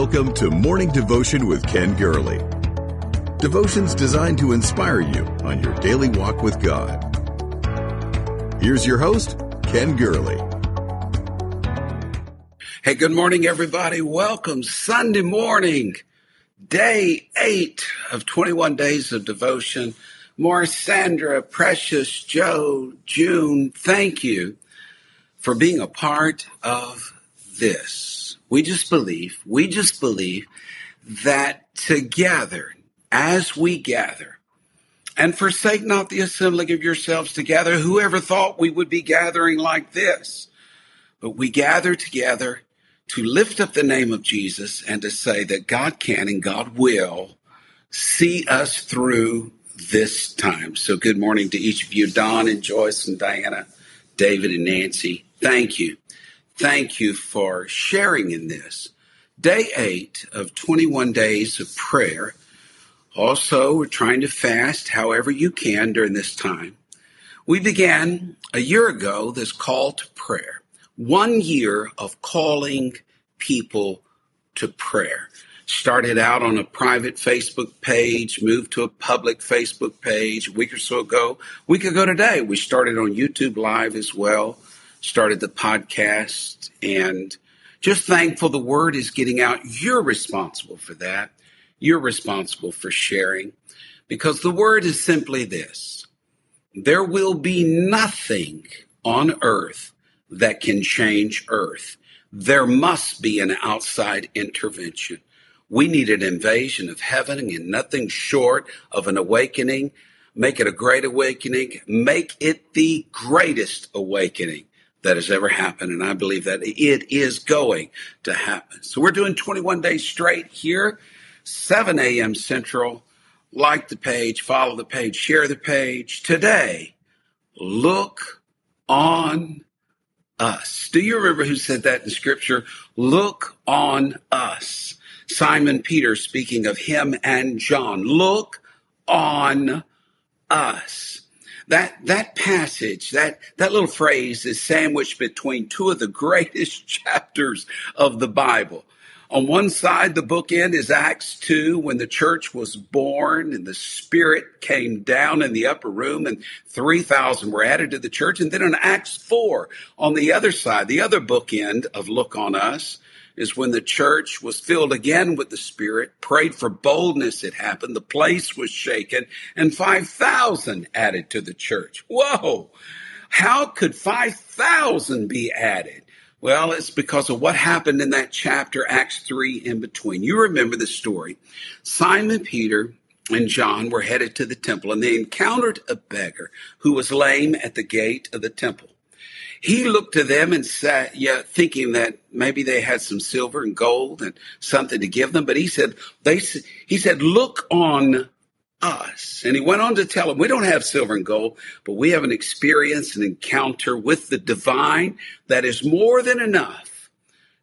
Welcome to Morning Devotion with Ken Gurley. Devotions designed to inspire you on your daily walk with God. Here's your host, Ken Gurley. Hey, good morning, everybody. Welcome Sunday morning, day eight of 21 days of devotion. More Sandra, Precious, Joe, June, thank you for being a part of this. We just believe, we just believe that together, as we gather, and forsake not the assembling of yourselves together, whoever thought we would be gathering like this? But we gather together to lift up the name of Jesus and to say that God can and God will see us through this time. So good morning to each of you, Don and Joyce and Diana, David and Nancy. Thank you. Thank you for sharing in this. Day eight of 21 days of prayer. Also, we're trying to fast however you can during this time. We began a year ago this call to prayer. One year of calling people to prayer. Started out on a private Facebook page, moved to a public Facebook page a week or so ago. Week ago today, we started on YouTube Live as well started the podcast and just thankful the word is getting out. You're responsible for that. You're responsible for sharing because the word is simply this. There will be nothing on earth that can change earth. There must be an outside intervention. We need an invasion of heaven and nothing short of an awakening. Make it a great awakening. Make it the greatest awakening that has ever happened. And I believe that it is going to happen. So we're doing 21 days straight here, 7 a.m. Central. Like the page, follow the page, share the page. Today, look on us. Do you remember who said that in scripture? Look on us. Simon Peter speaking of him and John. Look on us that that passage, that that little phrase is sandwiched between two of the greatest chapters of the Bible. On one side, the bookend is Acts 2, when the church was born and the Spirit came down in the upper room and 3,000 were added to the church. And then in Acts 4, on the other side, the other bookend of Look on Us, is when the church was filled again with the Spirit, prayed for boldness, it happened, the place was shaken, and 5,000 added to the church. Whoa! How could 5,000 be added? Well, it's because of what happened in that chapter, Acts 3 in between. You remember the story. Simon Peter and John were headed to the temple and they encountered a beggar who was lame at the gate of the temple. He looked to them and said, yeah, thinking that maybe they had some silver and gold and something to give them. But he said, they, he said, look on us. And he went on to tell them, we don't have silver and gold, but we have an experience, an encounter with the divine that is more than enough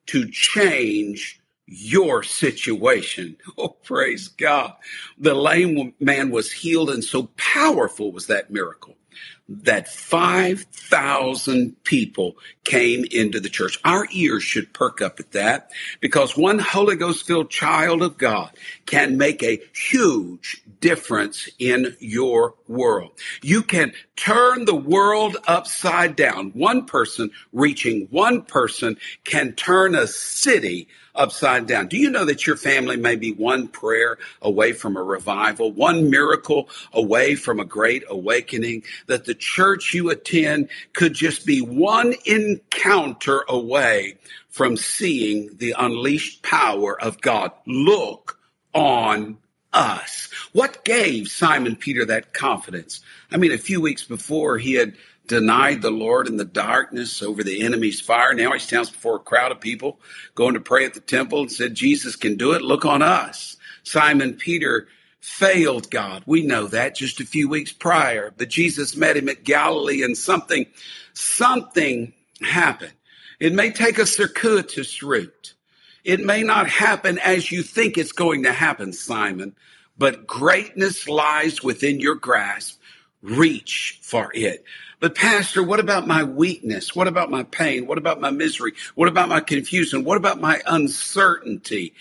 to change your situation. Oh, praise God. The lame man was healed and so powerful was that miracle that 5,000 people came into the church. Our ears should perk up at that because one Holy Ghost filled child of God can make a huge difference in your world. You can turn the world upside down. One person reaching one person can turn a city upside down. Do you know that your family may be one prayer away from a revival, one miracle away from a great awakening, that the church you attend could just be one encounter away from seeing the unleashed power of God? Look on us. What gave Simon Peter that confidence? I mean, a few weeks before he had denied the Lord in the darkness over the enemy's fire. Now he stands before a crowd of people going to pray at the temple and said, Jesus can do it. Look on us. Simon Peter failed God. We know that just a few weeks prior, but Jesus met him at Galilee and something, something happened. It may take a circuitous route. It may not happen as you think it's going to happen, Simon, but greatness lies within your grasp reach for it. But pastor, what about my weakness? What about my pain? What about my misery? What about my confusion? What about my uncertainty?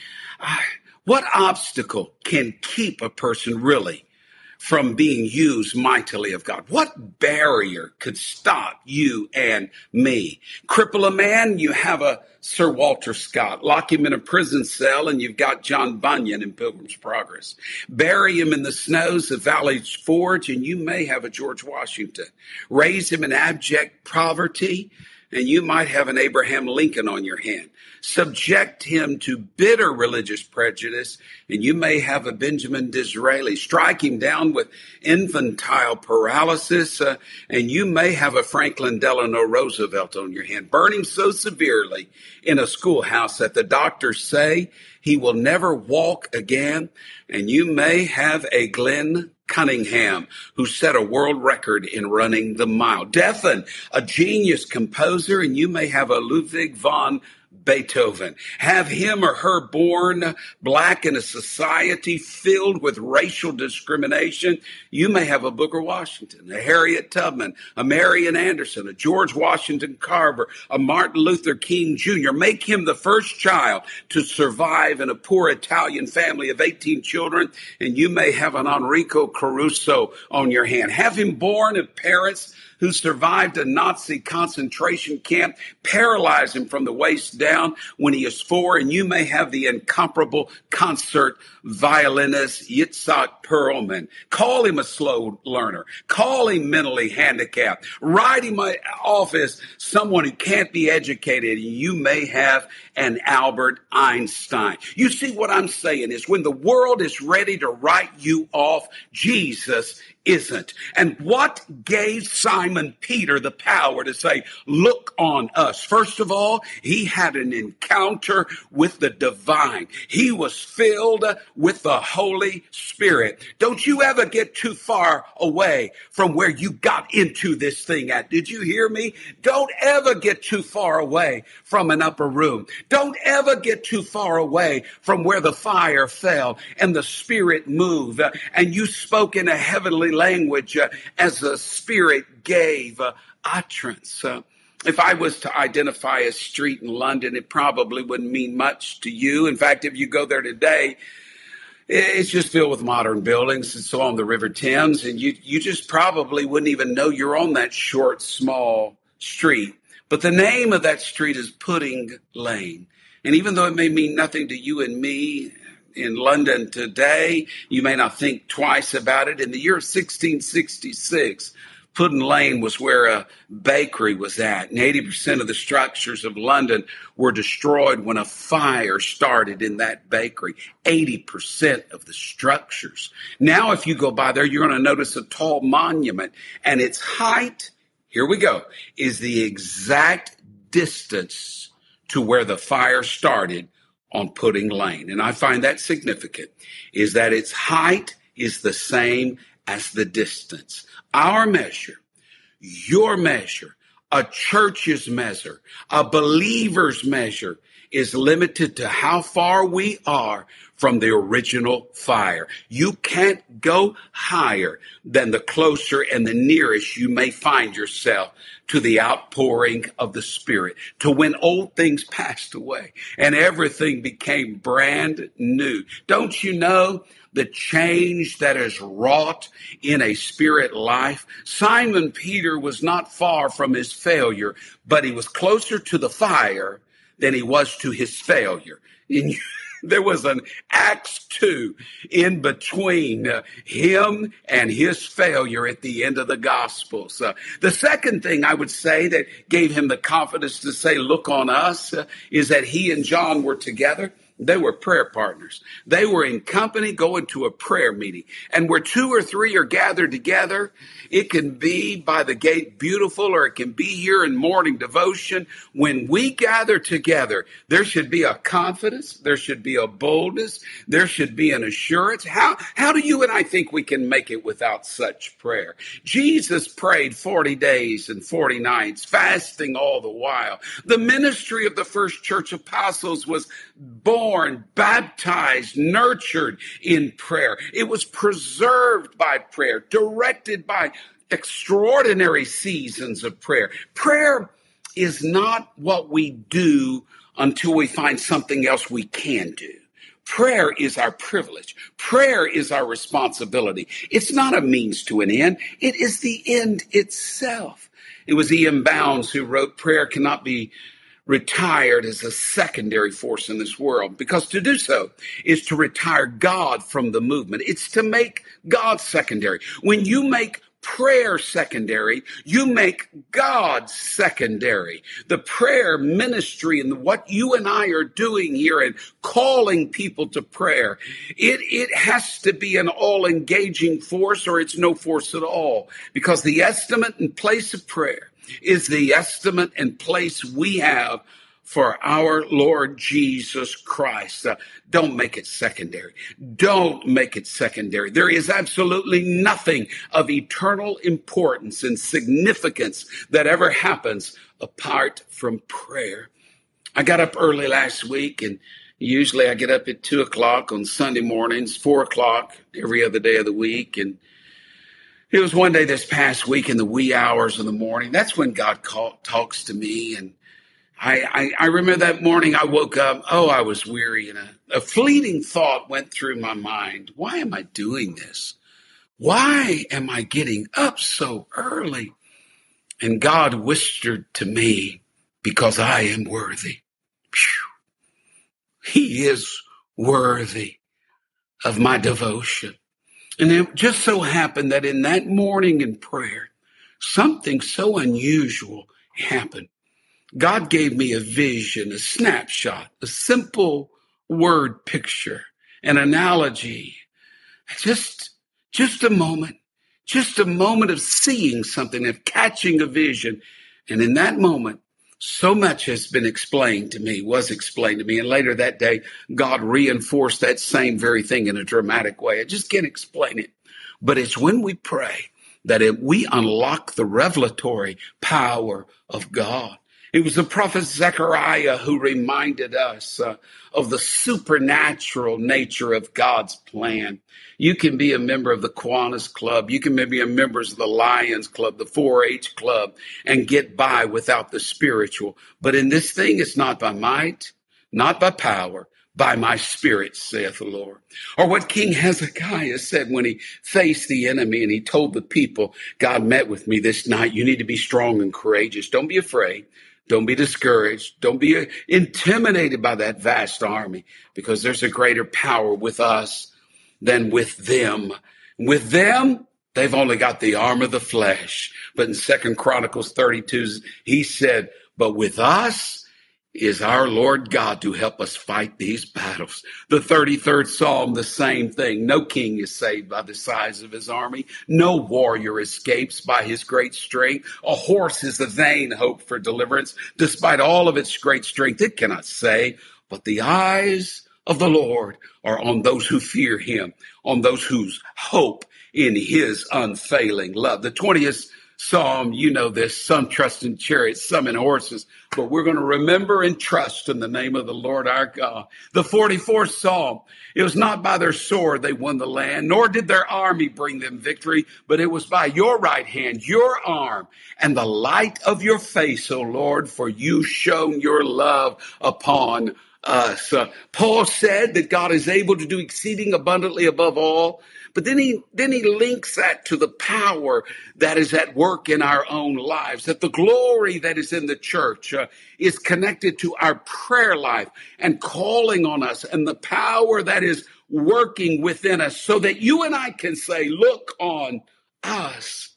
What obstacle can keep a person really from being used mightily of God? What barrier could stop you and me? Cripple a man, you have a Sir Walter Scott. Lock him in a prison cell and you've got John Bunyan in Pilgrim's Progress. Bury him in the snows of Valley's Forge and you may have a George Washington. Raise him in abject poverty and you might have an Abraham Lincoln on your hand. Subject him to bitter religious prejudice, and you may have a Benjamin Disraeli. Strike him down with infantile paralysis, uh, and you may have a Franklin Delano Roosevelt on your hand. Burn him so severely in a schoolhouse that the doctors say he will never walk again, and you may have a Glenn Cunningham, who set a world record in running the mile. Deafen, a genius composer, and you may have a Ludwig von Beethoven. Have him or her born black in a society filled with racial discrimination. You may have a Booker Washington, a Harriet Tubman, a Marian Anderson, a George Washington Carver, a Martin Luther King Jr. Make him the first child to survive in a poor Italian family of 18 children, and you may have an Enrico Caruso on your hand. Have him born of parents who survived a Nazi concentration camp, paralyze him from the waist down when he is four. And you may have the incomparable concert violinist Itzhak Perlman. Call him a slow learner. Call him mentally handicapped. Write him off as someone who can't be educated. You may have an Albert Einstein. You see what I'm saying is when the world is ready to write you off, Jesus isn't. And what gave Simon Peter the power to say, look on us? First of all, he had an encounter with the divine. He was filled with the Holy Spirit. Don't you ever get too far away from where you got into this thing at. Did you hear me? Don't ever get too far away from an upper room. Don't ever get too far away from where the fire fell and the spirit moved and you spoke in a heavenly language uh, as the Spirit gave uh, utterance. Uh, if I was to identify a street in London, it probably wouldn't mean much to you. In fact, if you go there today, it's just filled with modern buildings. It's along the River Thames, and you you just probably wouldn't even know you're on that short, small street. But the name of that street is Pudding Lane. And even though it may mean nothing to you and me in London today. You may not think twice about it. In the year 1666, Pudding Lane was where a bakery was at, and 80% of the structures of London were destroyed when a fire started in that bakery. 80% of the structures. Now, if you go by there, you're going to notice a tall monument, and its height, here we go, is the exact distance to where the fire started on Pudding Lane. And I find that significant is that its height is the same as the distance. Our measure, your measure, a church's measure, a believer's measure is limited to how far we are from the original fire. You can't go higher than the closer and the nearest you may find yourself to the outpouring of the Spirit, to when old things passed away and everything became brand new. Don't you know the change that is wrought in a spirit life? Simon Peter was not far from his failure, but he was closer to the fire than he was to his failure. And there was an Acts 2 in between uh, him and his failure at the end of the Gospels. Uh, the second thing I would say that gave him the confidence to say, Look on us, uh, is that he and John were together. They were prayer partners. They were in company going to a prayer meeting. And where two or three are gathered together, it can be by the gate beautiful or it can be here in morning devotion. When we gather together, there should be a confidence. There should be a boldness. There should be an assurance. How, how do you and I think we can make it without such prayer? Jesus prayed 40 days and 40 nights, fasting all the while. The ministry of the first church apostles was born, baptized, nurtured in prayer. It was preserved by prayer, directed by extraordinary seasons of prayer. Prayer is not what we do until we find something else we can do. Prayer is our privilege. Prayer is our responsibility. It's not a means to an end. It is the end itself. It was E.M. Bounds who wrote, prayer cannot be retired as a secondary force in this world because to do so is to retire God from the movement. It's to make God secondary. When you make prayer secondary, you make God secondary. The prayer ministry and what you and I are doing here and calling people to prayer, it, it has to be an all engaging force or it's no force at all because the estimate and place of prayer is the estimate and place we have for our Lord Jesus Christ. Uh, don't make it secondary. Don't make it secondary. There is absolutely nothing of eternal importance and significance that ever happens apart from prayer. I got up early last week and usually I get up at two o'clock on Sunday mornings, four o'clock every other day of the week. And it was one day this past week in the wee hours of the morning. That's when God call, talks to me and I, I, I, remember that morning I woke up. Oh, I was weary, and a, a fleeting thought went through my mind. Why am I doing this? Why am I getting up so early? And God whispered to me, Because I am worthy. He is worthy of my devotion. And it just so happened that in that morning in prayer, something so unusual happened. God gave me a vision, a snapshot, a simple word picture, an analogy. Just, just a moment, just a moment of seeing something, of catching a vision. And in that moment, so much has been explained to me, was explained to me. And later that day, God reinforced that same very thing in a dramatic way. I just can't explain it. But it's when we pray that it, we unlock the revelatory power of God. It was the prophet Zechariah who reminded us uh, of the supernatural nature of God's plan. You can be a member of the Kiwanis Club. You can be a member of the Lions Club, the 4-H Club, and get by without the spiritual. But in this thing, it's not by might, not by power, by my spirit, saith the Lord. Or what King Hezekiah said when he faced the enemy and he told the people, God met with me this night. You need to be strong and courageous. Don't be afraid. Don't be discouraged. Don't be intimidated by that vast army because there's a greater power with us than with them. With them, they've only got the arm of the flesh. But in Second Chronicles 32, he said, but with us, is our Lord God to help us fight these battles. The 33rd Psalm, the same thing. No king is saved by the size of his army. No warrior escapes by his great strength. A horse is a vain hope for deliverance. Despite all of its great strength, it cannot say, but the eyes of the Lord are on those who fear him, on those whose hope in his unfailing love. The 20th psalm, you know this, some trust in chariots, some in horses, but we're going to remember and trust in the name of the Lord our God. The 44th psalm, it was not by their sword they won the land, nor did their army bring them victory, but it was by your right hand, your arm, and the light of your face, O Lord, for you shown your love upon us. Uh, Paul said that God is able to do exceeding abundantly above all but then he, then he links that to the power that is at work in our own lives, that the glory that is in the church uh, is connected to our prayer life and calling on us and the power that is working within us so that you and I can say, look on us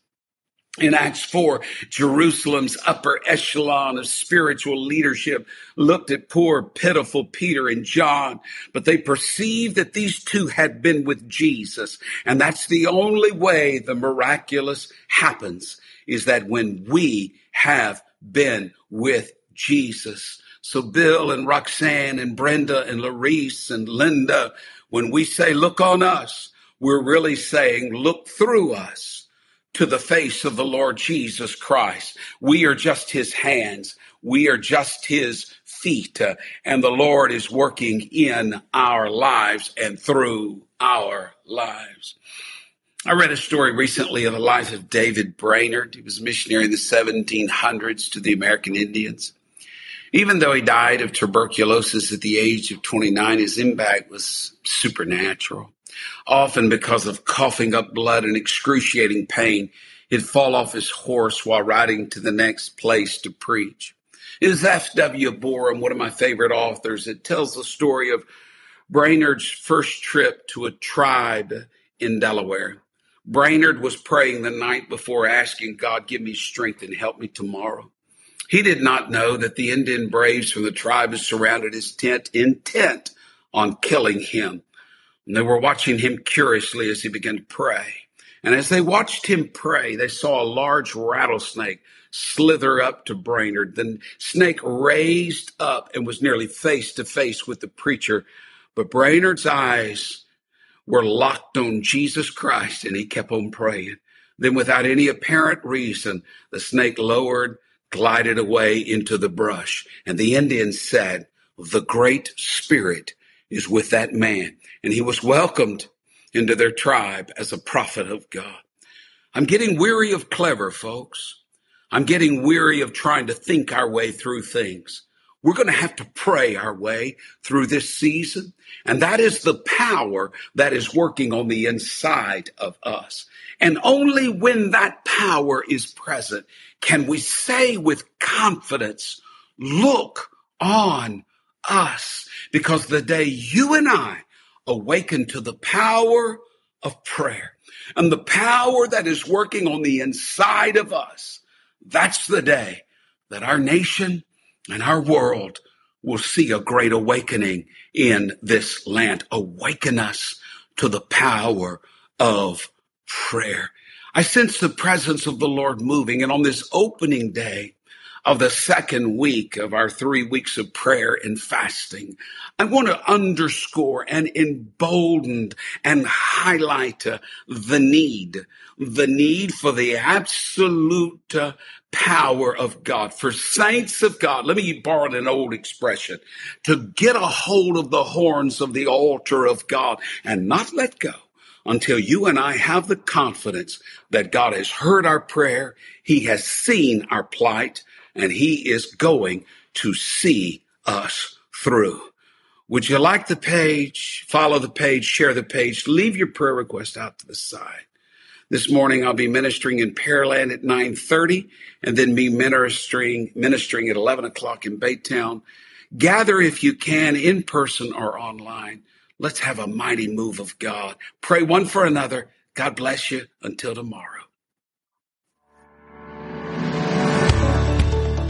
in Acts 4, Jerusalem's upper echelon of spiritual leadership looked at poor, pitiful Peter and John, but they perceived that these two had been with Jesus. And that's the only way the miraculous happens is that when we have been with Jesus. So Bill and Roxanne and Brenda and Larice and Linda, when we say, look on us, we're really saying, look through us to the face of the Lord Jesus Christ. We are just his hands. We are just his feet, uh, and the Lord is working in our lives and through our lives. I read a story recently of the life of David Brainerd. He was a missionary in the 1700s to the American Indians. Even though he died of tuberculosis at the age of 29, his impact was supernatural. Often because of coughing up blood and excruciating pain, he'd fall off his horse while riding to the next place to preach. It was F.W. Boreham, one of my favorite authors. It tells the story of Brainerd's first trip to a tribe in Delaware. Brainerd was praying the night before asking God, give me strength and help me tomorrow. He did not know that the Indian braves from the tribe had surrounded his tent intent on killing him. And they were watching him curiously as he began to pray. And as they watched him pray, they saw a large rattlesnake slither up to Brainerd. The snake raised up and was nearly face to face with the preacher. But Brainerd's eyes were locked on Jesus Christ and he kept on praying. Then, without any apparent reason, the snake lowered, glided away into the brush. And the Indians said, The Great Spirit is with that man. And he was welcomed into their tribe as a prophet of God. I'm getting weary of clever folks. I'm getting weary of trying to think our way through things. We're going to have to pray our way through this season. And that is the power that is working on the inside of us. And only when that power is present can we say with confidence, look on us. Because the day you and I awaken to the power of prayer and the power that is working on the inside of us, that's the day that our nation and our world will see a great awakening in this land. Awaken us to the power of prayer. I sense the presence of the Lord moving. And on this opening day, of the second week of our three weeks of prayer and fasting, I want to underscore and embolden and highlight uh, the need, the need for the absolute uh, power of God, for saints of God. Let me borrow an old expression to get a hold of the horns of the altar of God and not let go until you and I have the confidence that God has heard our prayer. He has seen our plight and he is going to see us through. Would you like the page? Follow the page, share the page, leave your prayer request out to the side. This morning I'll be ministering in Pearland at 9:30 and then be ministering ministering at 11 o'clock in Baytown. Gather if you can in person or online. Let's have a mighty move of God. Pray one for another. God bless you until tomorrow.